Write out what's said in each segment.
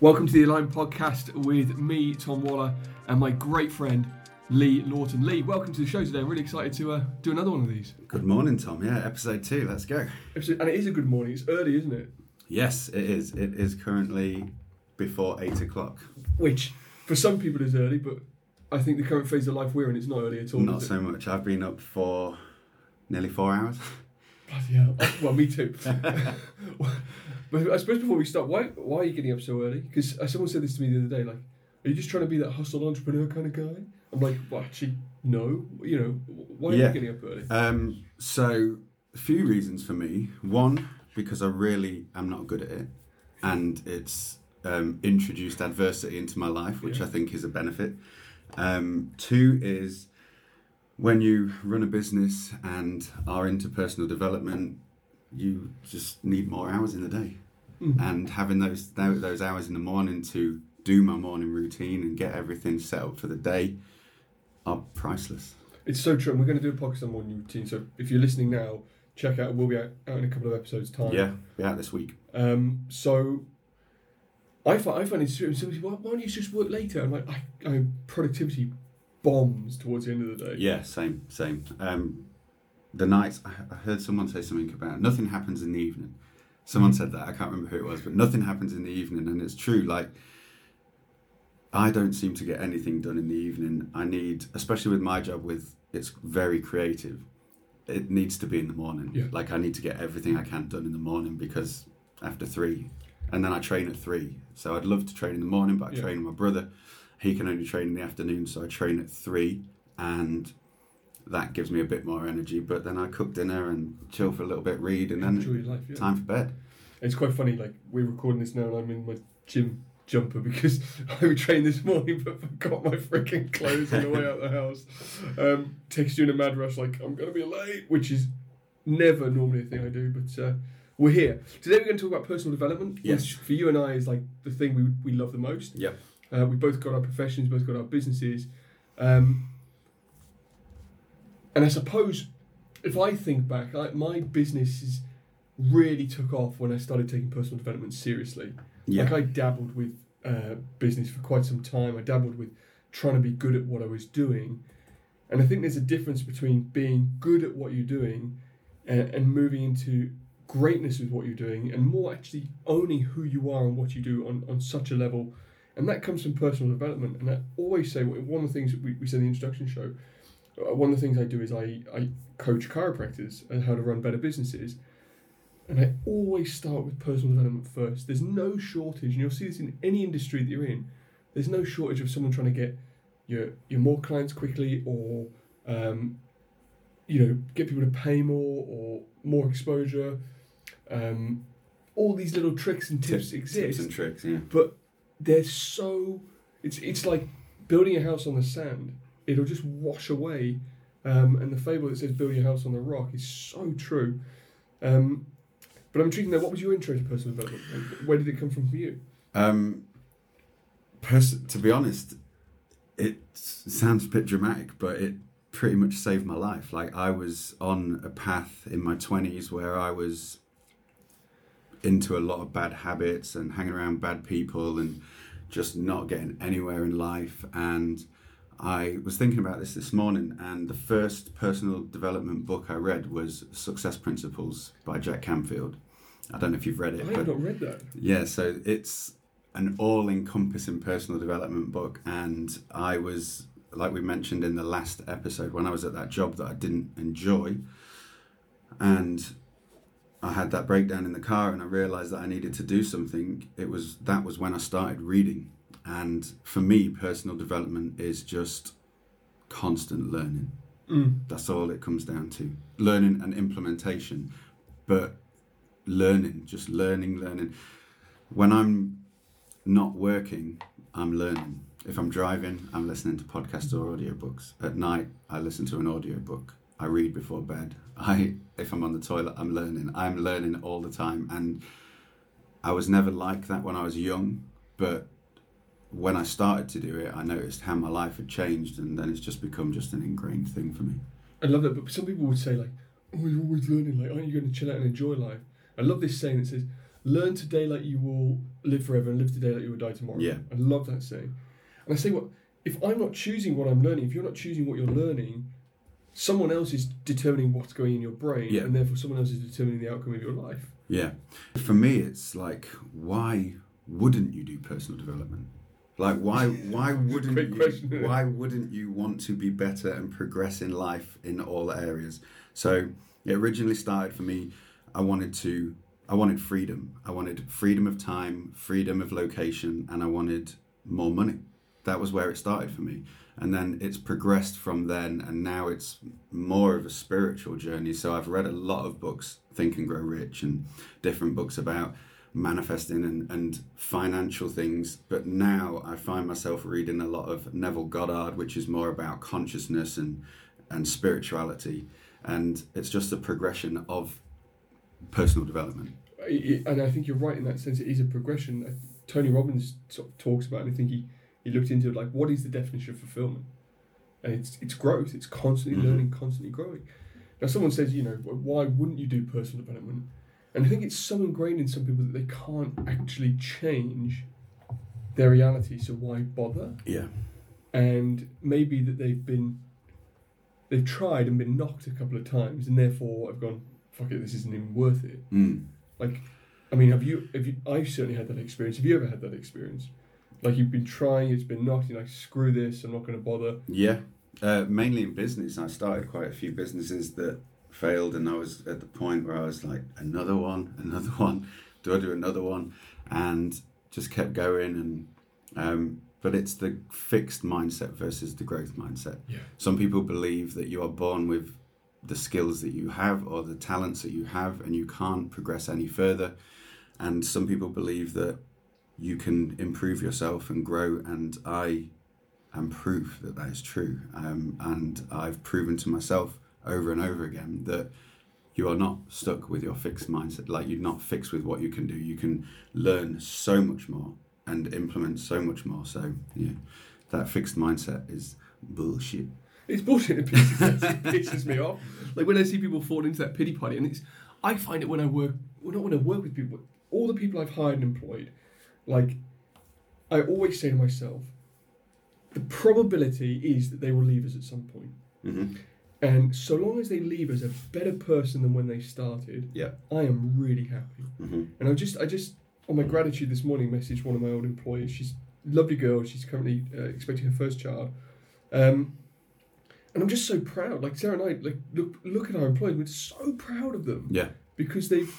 Welcome to the Align podcast with me, Tom Waller, and my great friend Lee Lawton. Lee, welcome to the show today. I'm really excited to uh, do another one of these. Good morning, Tom. Yeah, episode two. Let's go. And it is a good morning. It's early, isn't it? Yes, it is. It is currently before eight o'clock. Which, for some people, is early, but I think the current phase of life we're in, it's not early at all. Not so much. I've been up for nearly four hours. Bloody hell. Oh, Well, me too. but I suppose before we start, why why are you getting up so early? Because someone said this to me the other day, like, are you just trying to be that hustle entrepreneur kind of guy? I'm like, well, actually, no. You know, why are Yeah. you getting up early? Um, so a few reasons for me. One, because I really am not good at it, and it's um, introduced adversity into my life, which Yeah. I think is a benefit. Um, two is when you run a business and are into personal development, you just need more hours in the day, Mm. and having those those hours in the morning to do my morning routine and get everything set up for the day are priceless. It's so true. And we're going to do a podcast on morning routine. So if you're listening now, check out. We'll be out, out in a couple of episodes' time. Yeah, be out this week. Um, so I find I find it serious. Somebody, why, why don't you just work later? I'm like, I, I productivity bombs towards the end of the day. Yeah, same, same. Um, the nights I heard someone say something about nothing happens in the evening. Someone said that I can't remember who it was, but nothing happens in the evening, and it's true. Like I don't seem to get anything done in the evening. I need, especially with my job, with it's very creative. It needs to be in the morning. Yeah. Like I need to get everything I can done in the morning because after three, and then I train at three. So I'd love to train in the morning, but I Yeah. train with my brother. He can only train in the afternoon, so I train at three, and that gives me a bit more energy. But then I cook dinner and chill for a little bit, read, and Enjoy then life. Yeah. time for bed. It's quite funny. Like we're recording this now, and I'm in my gym jumper because I trained this morning, but forgot my freaking clothes on the way out the house. Um, text you in a mad rush, like I'm gonna be late, which is never normally a thing I do, but. Uh, we're here today. We're going to talk about personal development, Yes. which for you and I is like the thing we, we love the most. Yep. Uh, we both got our professions, both got our businesses. Um, and I suppose if I think back, I, my businesses really took off when I started taking personal development seriously. Yeah. Like I dabbled with uh, business for quite some time. I dabbled with trying to be good at what I was doing. And I think there's a difference between being good at what you're doing and, and moving into greatness with what you're doing and more actually owning who you are and what you do on, on such a level. And that comes from personal development. And I always say, one of the things that we, we said in the introduction show, uh, one of the things I do is I, I coach chiropractors and how to run better businesses. And I always start with personal development first. There's no shortage, and you'll see this in any industry that you're in. There's no shortage of someone trying to get your your more clients quickly, or um, you know, get people to pay more, or more exposure. Um, all these little tricks and tips Tip- exist Tips and tricks. Yeah. but they're so it's it's like building a house on the sand it'll just wash away um, and the fable that says building a house on the rock is so true. Um, but i'm intrigued to know what was your intro to personal development? Where did it come from for you? Um, pers- to be honest, it sounds a bit dramatic, but it pretty much saved my life. Like I was on a path in my twenties where I was into a lot of bad habits and hanging around bad people and just not getting anywhere in life. And I was thinking about this this morning, and the first personal development book I read was Success Principles by Jack Canfield. I don't know if you've read it. I haven't read that yeah, so it's an all encompassing personal development book. And I was, like we mentioned in the last episode, when I was at that job that I didn't enjoy, and I had that breakdown in the car and I realized that I needed to do something, it was that was when I started reading. And for me, personal development is just constant learning. mm. That's all it comes down to learning and implementation. But learning, just learning, learning. When I'm not working, I'm learning. If I'm driving, I'm listening to podcasts or audiobooks. At night, I listen to an audiobook. I read before bed. I if I'm on the toilet, I'm learning. I'm learning all the time and I was never like that when I was young, but when I started to do it, I noticed how my life had changed and then it's just become just an ingrained thing for me. i love that but some people would say like oh you're always learning like aren't you going to chill out and enjoy life i love this saying that says learn today like you will live forever and live today like you will die tomorrow. Yeah. I love that saying. And I say, what if I'm not choosing what I'm learning? If you're not choosing what you're learning, someone else is determining what's going in your brain, Yeah. and therefore someone else is determining the outcome of your life. Yeah. For me, it's like, why wouldn't you do personal development? Like, why why wouldn't you? question. Why wouldn't you want to be better and progress in life in all areas? So it originally started for me. I wanted to. I wanted freedom. I wanted freedom of time, freedom of location, and I wanted more money. That was where it started for me. And then it's progressed from then, and now it's more of a spiritual journey. So I've read a lot of books, Think and Grow Rich, and different books about manifesting and, and financial things. But now I find myself reading a lot of Neville Goddard, which is more about consciousness and, and spirituality. And it's just a progression of personal development. And I think you're right in that sense. It is a progression. Tony Robbins talks about, and I think he, he looked into like, what is the definition of fulfillment? And it's it's growth. It's constantly Mhm. learning, constantly growing. Now, someone says, you know, why wouldn't you do personal development? And I think it's so ingrained in some people that they can't actually change their reality. So why bother? Yeah. and maybe that they've been they've tried and been knocked a couple of times and therefore I've gone fuck it this isn't even worth it Mm. like I mean have you have you I've certainly had that experience have you ever had that experience like you've been trying it's been knocked you're like screw this I'm not going to bother Yeah, uh, mainly in business. I started quite a few businesses that failed, and I was at the point where I was like, another one, another one. Do I do another one? And just kept going. And um, but it's the fixed mindset versus the growth mindset. Yeah. Some people believe that you are born with the skills that you have or the talents that you have, and you can't progress any further. And some people believe that you can improve yourself and grow. And I am proof that that is true. Um, and I've proven to myself over and over again that you are not stuck with your fixed mindset. Like you're not fixed with what you can do. You can learn so much more and implement so much more. So yeah, that fixed mindset is bullshit. it's bullshit it pisses, me off like when I see people fall into that pity party and it's I find it when I work well not when I work with people all the people I've hired and employed like I always say to myself the probability is that they will leave us at some point Mm-hmm. And so long as they leave as a better person than when they started, Yeah. I am really happy. Mm-hmm. And I just, I just, on my gratitude this morning, messaged one of my old employees. She's a lovely girl. She's currently uh, expecting her first child. Um, and I'm just so proud. Like Sarah and I, like look, look at our employees. We're so proud of them Yeah. because they've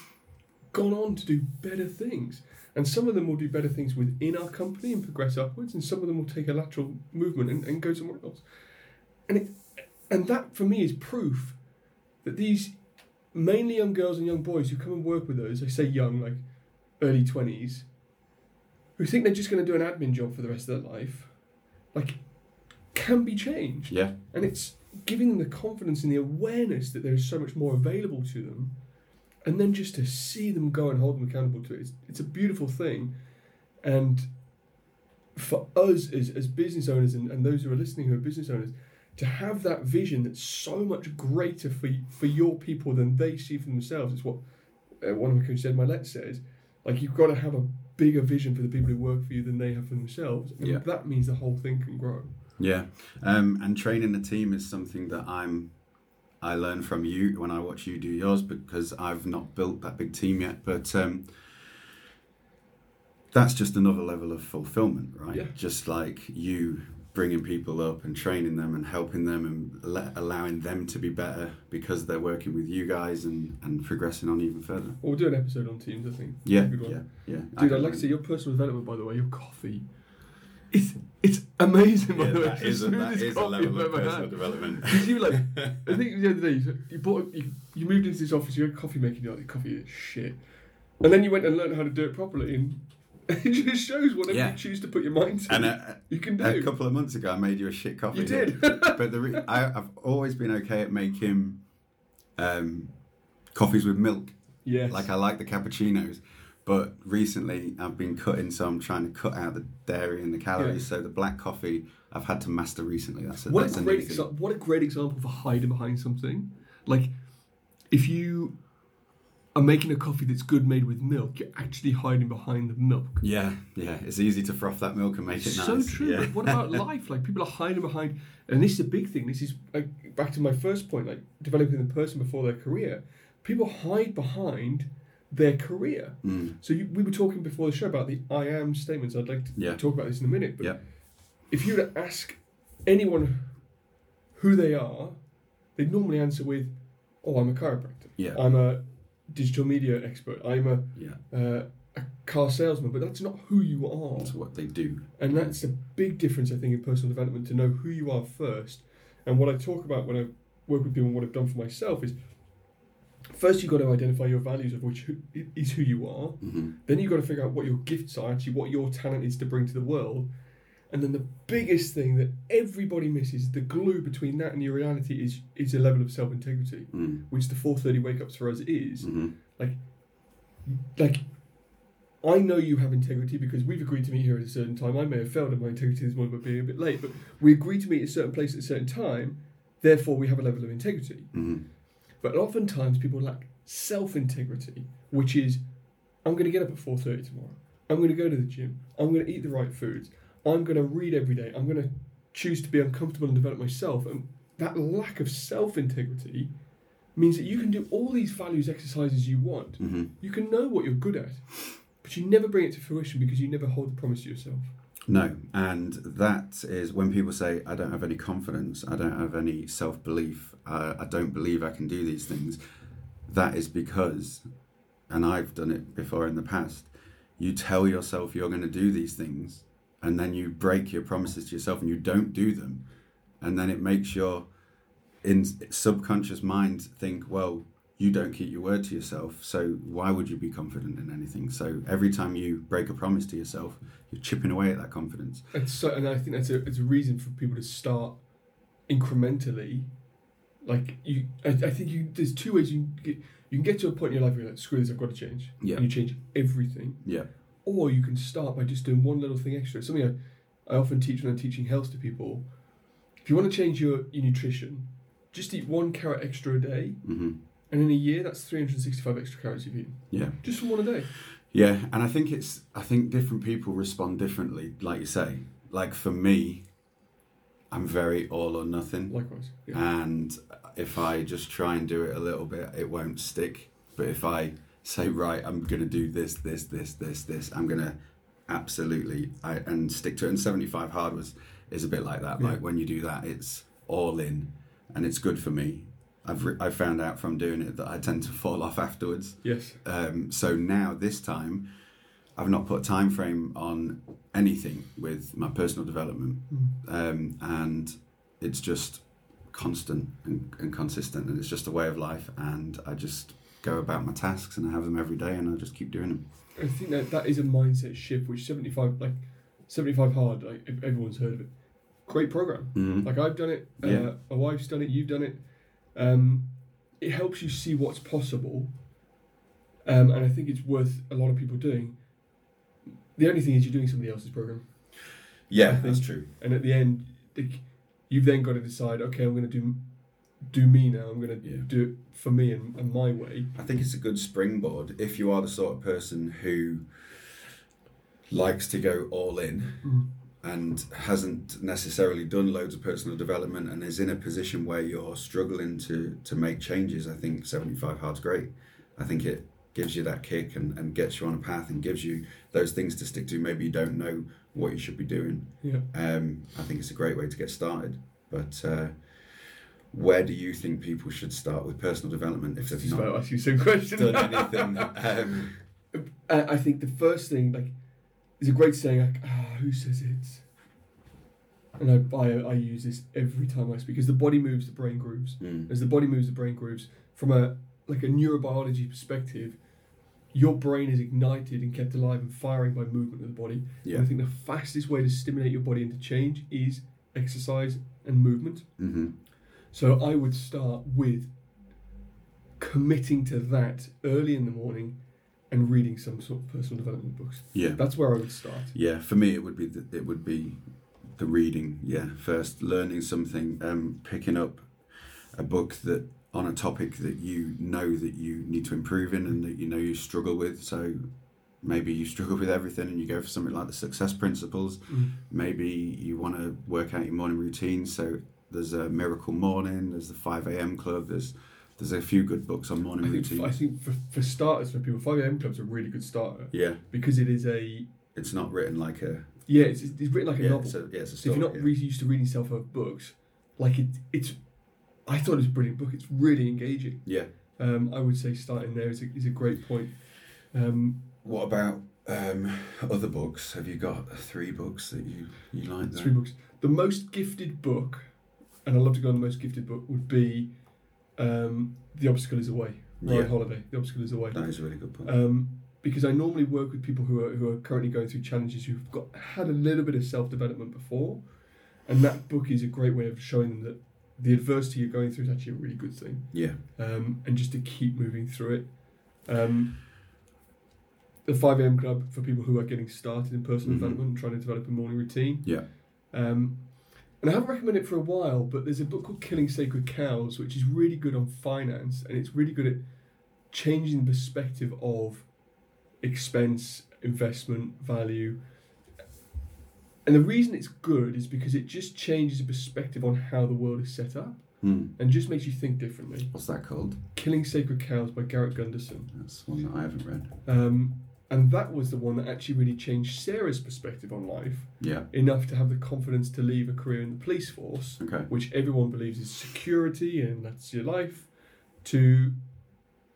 gone on to do better things. And some of them will do better things within our company and progress upwards, and some of them will take a lateral movement and, and go somewhere else. And it, and that for me is proof that these mainly young girls and young boys who come and work with us, I say young, like early twenties, who think they're just going to do an admin job for the rest of their life, like can be changed. Yeah. And it's giving them the confidence and the awareness that there is so much more available to them. And then just to see them go and hold them accountable to it, it's, it's a beautiful thing. And for us as, as business owners and, and those who are listening who are business owners, to have that vision that's so much greater for, for your people than they see for themselves. It's what uh, one of my coaches said, my let says, like you've got to have a bigger vision for the people who work for you than they have for themselves. And Yeah. that means the whole thing can grow. Yeah, um, and training a team is something that I'm. I learn from you when I watch you do yours because I've not built that big team yet. But um, that's just another level of fulfillment, right? Yeah. Just like you bringing people up and training them and helping them and le- allowing them to be better because they're working with you guys and, and progressing on even further. Well, do an episode on teams, I think. Yeah, yeah, yeah. Dude, I'd like to see your personal development, by the way, your coffee. It's it's amazing, by Yeah, the way. that is, a, that is a level of personal had. development. Because you like, I think the other day you, you bought you, you moved into this office, you had coffee making, you're like, coffee is shit, and then you went and learned how to do it properly, and it just shows whatever Yeah. you choose to put your mind to, And uh, you can do. a couple of months ago, I made you a shit coffee. you did. but the re- I, I've always been okay at making um, coffees with milk. yes. Like I like the cappuccinos, but recently I've been cutting, so I'm trying to cut out the dairy and the calories. So the black coffee I've had to master recently. That's a, what that's a great exa- what a great example for hiding behind something. Like, if you are making a coffee that's good made with milk, you're actually hiding behind the milk. Yeah, yeah. It's easy to froth that milk and make it so nice. true. Yeah. But what about life? Like people are hiding behind, and this is a big thing. This is like, back to my first point, like developing the person before their career. People hide behind their career. Mm, So you, we were talking before the show about the I am statements. I'd like to Yeah. talk about this in a minute. But Yeah. if you were to ask anyone who they are, they'd normally answer with, "Oh, I'm a chiropractor. yeah. I'm a digital media expert. I'm a yeah. uh, a car salesman." But that's not who you are. That's what they do. And that's a big difference, I think, in personal development to know who you are first. And what I talk about when I work with people and what I've done for myself is first you've got to identify your values, of which who, is who you are. hmm Then you've got to figure out what your gifts are, actually, what your talent is to bring to the world. And then the biggest thing that everybody misses, the glue between that and your reality, is is a level of self integrity, Mm. which the 4:30 wake ups for us is hmm like I know you have integrity because we've agreed to meet here at a certain time. I may have failed at my integrity this morning by being a bit late, but we agreed to meet at a certain place at a certain time. Therefore, we have a level of integrity. But oftentimes, people lack self integrity, which is I'm going to get up at four thirty tomorrow. I'm going to go to the gym. I'm going to eat the right foods. I'm going to read every day. I'm going to choose to be uncomfortable and develop myself. And that lack of self integrity means that you can do all these values exercises you want. hmm You can know what you're good at, but you never bring it to fruition because you never hold the promise to yourself. No, and that is when people say, I don't have any confidence, I don't have any self belief, uh, I don't believe I can do these things. That is because, and I've done it before in the past, you tell yourself you're going to do these things, and then you break your promises to yourself and you don't do them. And then it makes your in subconscious mind think, well, you don't keep your word to yourself, so why would you be confident in anything? So every time you break a promise to yourself, you're chipping away at that confidence. And so, and I think that's a it's a reason for people to start incrementally. Like you, I, I think you. There's two ways you can get. You can get to a point in your life where you're like, screw this, I've got to change. Yeah. And you change everything. Yeah. Or you can start by just doing one little thing extra. Something I, I often teach when I'm teaching health to people. If you want to change your, your nutrition, just eat one carrot extra a day, hmm and in a year that's 365 extra calories you've eaten. Yeah. Just from one a day. Yeah, and I think it's I think different people respond differently, like you say. Like for me, I'm very all or nothing. Likewise. Yeah. And if I just try and do it a little bit, it won't stick. But if I say, right, I'm going to do this, this, this, this, this, I'm going to absolutely I, and stick to it. And 75 hard was is a bit like that. Yeah. Like when you do that, it's all in, and it's good for me. I've re- I found out from doing it that I tend to fall off afterwards. Yes. Um, so now this time, I've not put a time frame on anything with my personal development, um, and it's just constant and, and consistent, and it's just a way of life. And I just go about my tasks, and I have them every day, and I just keep doing them. I think that that is a mindset shift, which 75, like 75 hard, like everyone's heard of it. Great program. Mm-hmm. Like I've done it, Yeah. uh, my wife's done it, you've done it. Um, it helps you see what's possible, um, and I think it's worth a lot of people doing. The only thing is you're doing somebody else's program, Yeah, that's true. and at the end, you've then got to decide. Okay, I'm going to do do me now. I'm going to Yeah. do it for me and, and my way. I think it's a good springboard if you are the sort of person who likes to go all in and hasn't necessarily done loads of personal development and is in a position where you're struggling to to make changes, I think 75 hard's great. I think it gives you that kick and, and gets you on a path and gives you those things to stick to. Maybe you don't know what you should be doing. Yeah. Um, I think it's a great way to get started. But uh, where do you think people should start with personal development if they've Just about to not ask you some question. done anything? Um, I, I think the first thing, like, there's a great saying, like, ah, who says it? And I, I, I use this every time I speak, because the body moves, the brain grooves. mm, As the body moves, the brain grooves. From a like a neurobiology perspective, your brain is ignited and kept alive and firing by movement of the body. yeah. And I think the fastest way to stimulate your body into change is exercise and movement. hmm So I would start with committing to that early in the morning and reading some sort of personal development books. Yeah. That's where I would start. Yeah, for me it would be the, it would be the reading. Yeah, first learning something, um, picking up a book that on a topic that you know that you need to improve in and that you know you struggle with. So maybe you struggle with everything and you go for something like the success principles. Mm. Maybe you want to work out your morning routine. So there's a miracle morning. There's the five a.m. club. There's there's a few good books on morning I think, routine. I think for, for starters, for people, 5 a.m. Club's a really good starter yeah, because it is a it's not written like a yeah, it's, it's written like a yeah, novel. It's a, yeah, it's a So if you're not yeah. really used to reading self-help books, like it, it's, I thought it was a brilliant book. It's really engaging. yeah. Um, I would say starting there is a, is a great point. Um, What about um, other books? Have you got three books that you you like? three books. The most gifted book, and I love to go on the most gifted book, would be um, The Obstacle Is the Way. Ryan Yeah. Holiday. The Obstacle Is the Way. That is a really good book. Um, because I normally work with people who are who are currently going through challenges who've got had a little bit of self development before, and that book is a great way of showing them that the adversity you're going through is actually a really good thing. yeah, um, and just to keep moving through it. Um, the 5 a.m. club for people who are getting started in personal Mhm. development and trying to develop a morning routine. yeah, Um, and I haven't recommended it for a while, but there's a book called Killing Sacred Cows, which is really good on finance and it's really good at changing the perspective of expense, investment, value. And the reason it's good is because it just changes the perspective on how the world is set up Hmm. and just makes you think differently. What's that called? Killing Sacred Cows by Garrett Gunderson. That's one that I haven't read. Um, and that was the one that actually really changed Sarah's perspective on life Yeah. enough to have the confidence to leave a career in the police force, Okay. which everyone believes is security and that's your life, to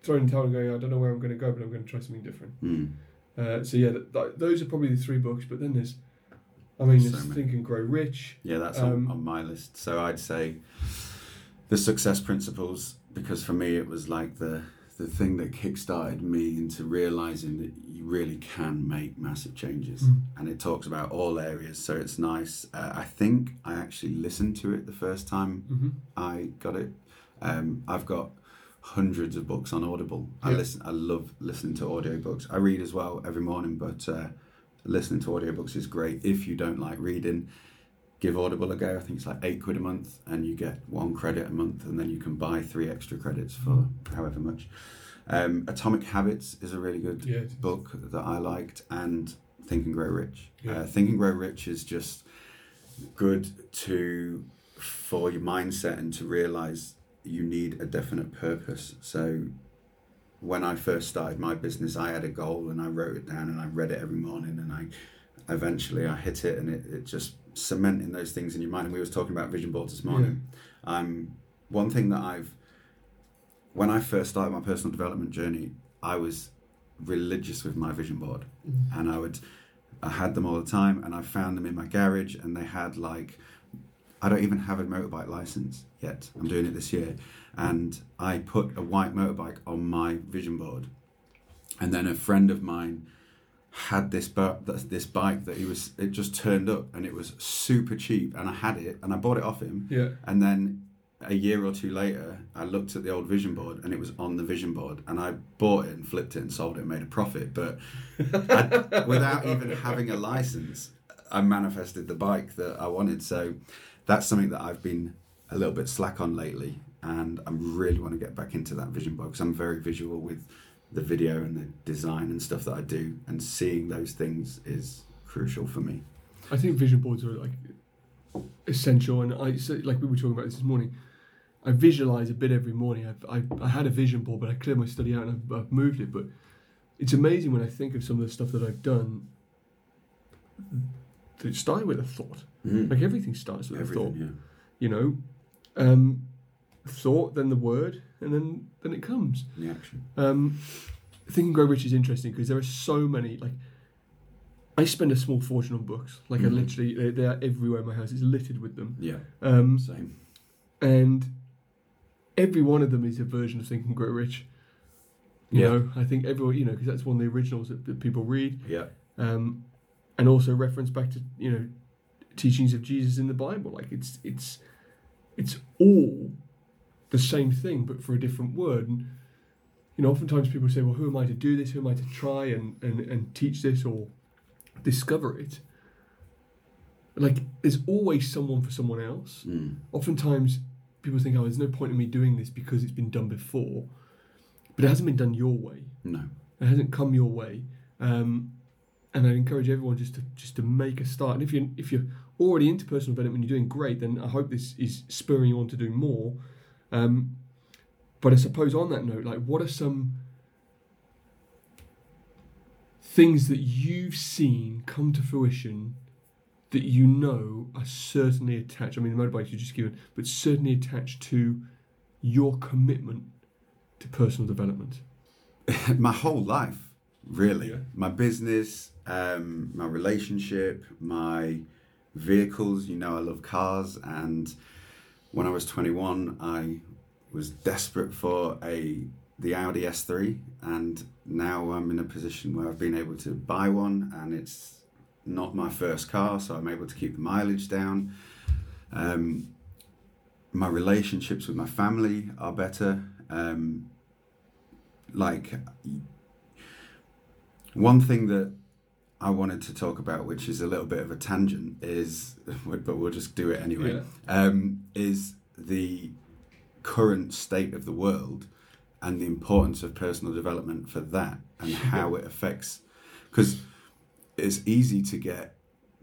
throwing the towel and going, I don't know where I'm going to go, but I'm going to try something different. Hmm. Uh, so yeah, th- th- those are probably the three books. But then there's, I mean, So there's many. Think and Grow Rich. Yeah, that's Um, on, on my list. So I'd say the success principles because for me it was like the the thing that kickstarted me into realizing that you really can make massive changes. Mm. And it talks about all areas, so it's nice. Uh, I think I actually listened to it the first time Mm-hmm. I got it. Um, I've got hundreds of books on Audible. I Yeah. listen. I love listening to audiobooks. I read as well every morning, but uh, listening to audiobooks is great. If you don't like reading, give Audible a go. I think it's like eight quid a month, and you get one credit a month, and then you can buy three extra credits for however much. Um, Atomic Habits is a really good Yeah. book that I liked, and Think and Grow Rich. Yeah. Uh, Think and Grow Rich is just good to for your mindset and to realize you need a definite purpose. So when I first started my business, I had a goal and I wrote it down and I read it every morning and I eventually I hit it and it, it just cementing those things in your mind. And we was talking about vision boards this morning. Um, one thing that I've when I first started my personal development journey, I was religious with my vision board Mm. and I would I had them all the time and I found them in my garage and they had like I don't even have a motorbike license yet. I'm doing it this year and I put a white motorbike on my vision board and then a friend of mine had this this bike that he was it just turned up and it was super cheap and I had it and I bought it off him Yeah. and then a year or two later, I looked at the old vision board and it was on the vision board, and I bought it and flipped it and sold it and made a profit. But I, without even having a license, I manifested the bike that I wanted. So that's something that I've been a little bit slack on lately, and I really want to get back into that vision board because I'm very visual with the video and the design and stuff that I do, and seeing those things is crucial for me. I think vision boards are like essential, and I so, like we were talking about this this morning. I visualize a bit every morning. I've, I I had a vision board, but I cleared my study out and I've, I've moved it. But it's amazing when I think of some of the stuff that I've done. That it started with a thought. Like everything starts with a thought. Everything, You know, um, thought, then the word, and then then it comes. the action. Um, Think and Grow Rich is interesting because there are so many. Like, I spend a small fortune on books. Like, I Mhm. literally, they, they are everywhere in my house. It's littered with them. Yeah, Um, same. and every one of them is a version of Think and Grow Rich. You Yeah. know, I think everyone, you know, because that's one of the originals that, that people read, Yeah, um, and also reference back to you know teachings of Jesus in the Bible. Like it's it's it's all the same thing, but for a different word. And you know, oftentimes people say, "Well, who am I to do this? Who am I to try and and, and teach this or discover it?" Like, there's always someone for someone else mm. oftentimes people think, oh, there's no point in me doing this because it's been done before, but it hasn't been done your way. No. It hasn't come your way. Um, and I encourage everyone just to just to make a start. And if you if you're already into personal development, and you're doing great, then I hope this is spurring you on to do more. Um, but I suppose on that note, like, what are some things that you've seen come to fruition that you know are certainly attached? I mean, the motorbikes you just given, but certainly attached to your commitment to personal development. my whole life, really. Yeah. My business, um, my relationship, my vehicles. You know, I love cars, and when I was 21, I was desperate for a the Audi S3, and now I'm in a position where I've been able to buy one, and it's not my first car, so I'm able to keep the mileage down. Um, my relationships with my family are better. Um, like one thing that I wanted to talk about, which is a little bit of a tangent, is but we'll just do it anyway. Um, is the current state of the world and the importance of personal development for that and how it affects because it's easy to get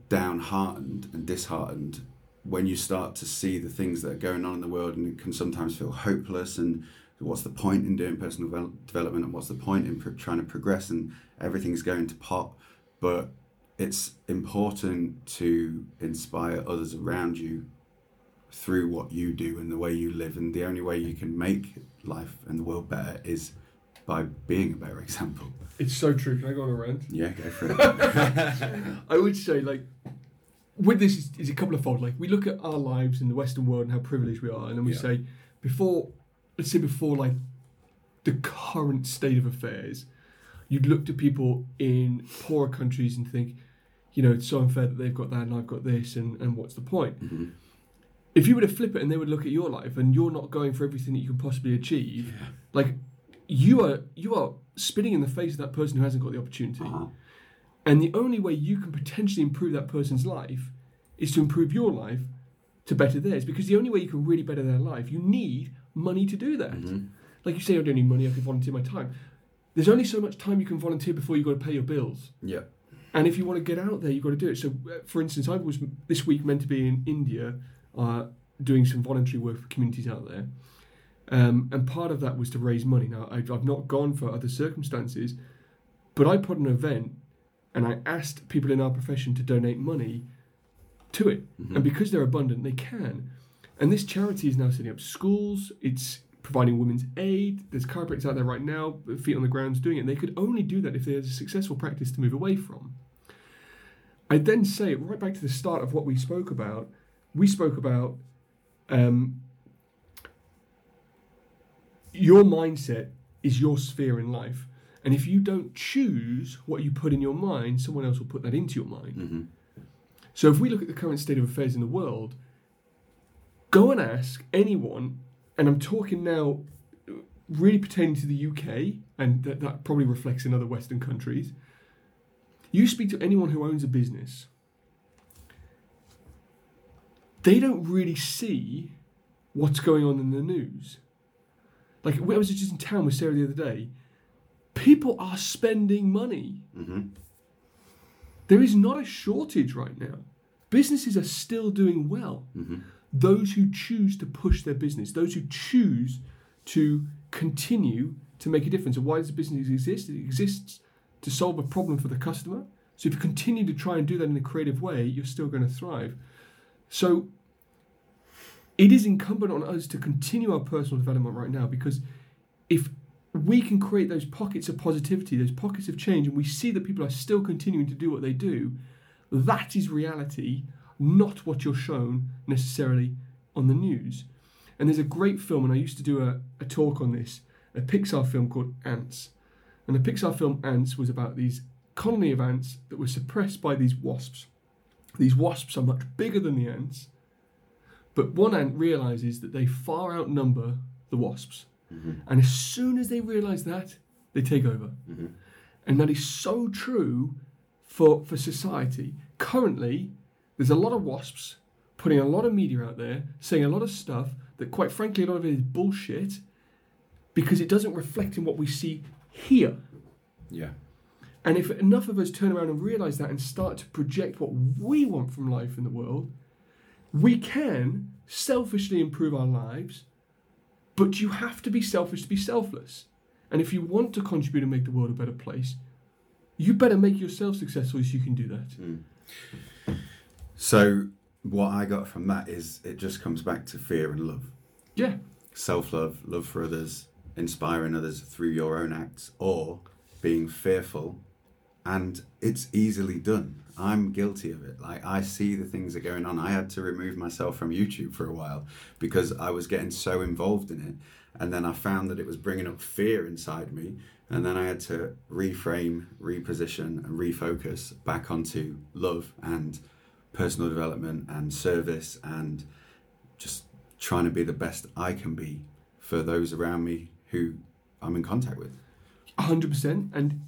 downhearted and disheartened when you start to see the things that are going on in the world and it can sometimes feel hopeless and what's the point in doing personal development and what's the point in pro- trying to progress and everything's going to pot but it's important to inspire others around you through what you do and the way you live and the only way you can make life and the world better is by being a better example It's so true. Can I go on a rant? yeah go for it I would say, like, with this is, is a couple of fold. Like, we look at our lives in the Western world and how privileged we are, and then we Yeah. say, before, let's say, before like the current state of affairs, you'd look to people in poorer countries and think, you know, it's so unfair that they've got that and I've got this, and, and what's the point? Mhm. If you were to flip it and they would look at your life and you're not going for everything that you can possibly achieve, like you are you are spitting in the face of that person who hasn't got the opportunity. Uh-huh. And the only way you can potentially improve that person's life is to improve your life to better theirs. Because the only way you can really better their life, you need money to do that. Mhm. Like you say, I don't need money, I can volunteer my time. There's only so much time you can volunteer before you've got to pay your bills. yeah And if you want to get out there, you've got to do it. So, uh, for instance, I was this week meant to be in India uh, doing some voluntary work for communities out there. Um, and part of that was to raise money. Now, I've, I've not gone for other circumstances, but I put an event and I asked people in our profession to donate money to it. Mhm. And because they're abundant, they can. And this charity is now setting up schools, it's providing women's aid. There's chiropractors out there right now, feet on the ground, doing it. And they could only do that if there's a successful practice to move away from. I then say, right back to the start of what we spoke about, we spoke about um, your mindset is your sphere in life. And if you don't choose what you put in your mind, someone else will put that into your mind. Mhm. So if we look at the current state of affairs in the world, go and ask anyone, and I'm talking now really pertaining to the UK, and that, that probably reflects in other Western countries. You speak to anyone who owns a business, they don't really see what's going on in the news. Like I was just in town with Sarah the other day. People are spending money. Mhm. There is not a shortage right now. Businesses are still doing well. Mhm. Those who choose to push their business, those who choose to continue to make a difference. And why does the business exist? It exists to solve a problem for the customer. So if you continue to try and do that in a creative way, you're still going to thrive. So it is incumbent on us to continue our personal development right now because if we can create those pockets of positivity, those pockets of change, and we see that people are still continuing to do what they do, that is reality, not what you're shown necessarily on the news. And there's a great film, and I used to do a, a talk on this, a Pixar film called Ants. And the Pixar film Ants was about these colony of ants that were suppressed by these wasps. These wasps are much bigger than the ants, but one ant realizes that they far outnumber the wasps. Mhm. And as soon as they realize that, they take over. Mhm. And that is so true for, for society. Currently, there's a lot of wasps putting a lot of media out there, saying a lot of stuff that, quite frankly, a lot of it is bullshit because it doesn't reflect in what we see here. Yeah. And if enough of us turn around and realize that and start to project what we want from life in the world, we can selfishly improve our lives, but you have to be selfish to be selfless. And if you want to contribute and make the world a better place, you better make yourself successful so you can do that. Mm. So, what I got from that is it just comes back to fear and love. Yeah. Self love, love for others, inspiring others through your own acts, or being fearful and it's easily done. I'm guilty of it. Like I see the things that are going on. I had to remove myself from YouTube for a while because I was getting so involved in it, and then I found that it was bringing up fear inside me, and then I had to reframe, reposition, and refocus back onto love and personal development and service and just trying to be the best I can be for those around me who I'm in contact with. 100% and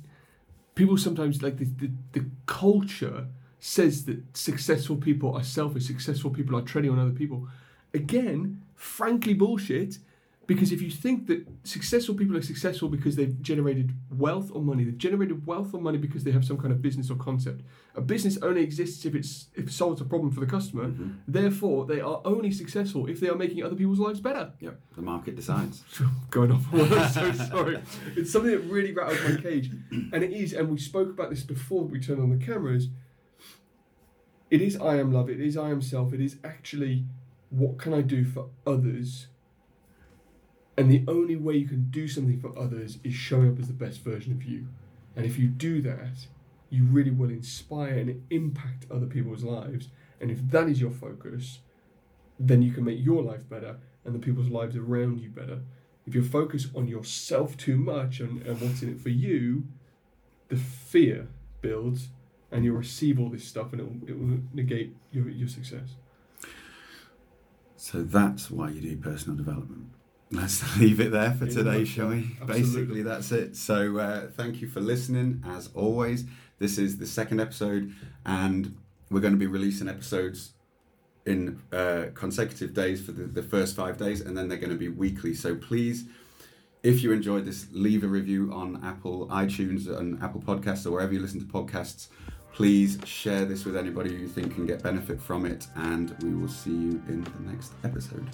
people sometimes like the, the, the culture says that successful people are selfish successful people are treading on other people again frankly bullshit because if you think that successful people are successful because they've generated wealth or money, they've generated wealth or money because they have some kind of business or concept. A business only exists if it's if it solves a problem for the customer. Mm-hmm. Therefore, they are only successful if they are making other people's lives better. Yep, the market decides. Going off, I'm so sorry. It's something that really rattles my cage, and it is. And we spoke about this before we turned on the cameras. It is I am love. It is I am self. It is actually what can I do for others and the only way you can do something for others is showing up as the best version of you. And if you do that, you really will inspire and impact other people's lives. And if that is your focus, then you can make your life better and the people's lives around you better. If you're focused on yourself too much and, and what's in it for you, the fear builds and you'll receive all this stuff and it will, it will negate your, your success. So that's why you do personal development. Let's leave it there for today, shall we? Absolutely. Basically, that's it. So, uh, thank you for listening. As always, this is the second episode, and we're going to be releasing episodes in uh, consecutive days for the, the first five days, and then they're going to be weekly. So, please, if you enjoyed this, leave a review on Apple iTunes and Apple Podcasts or wherever you listen to podcasts. Please share this with anybody you think can get benefit from it, and we will see you in the next episode.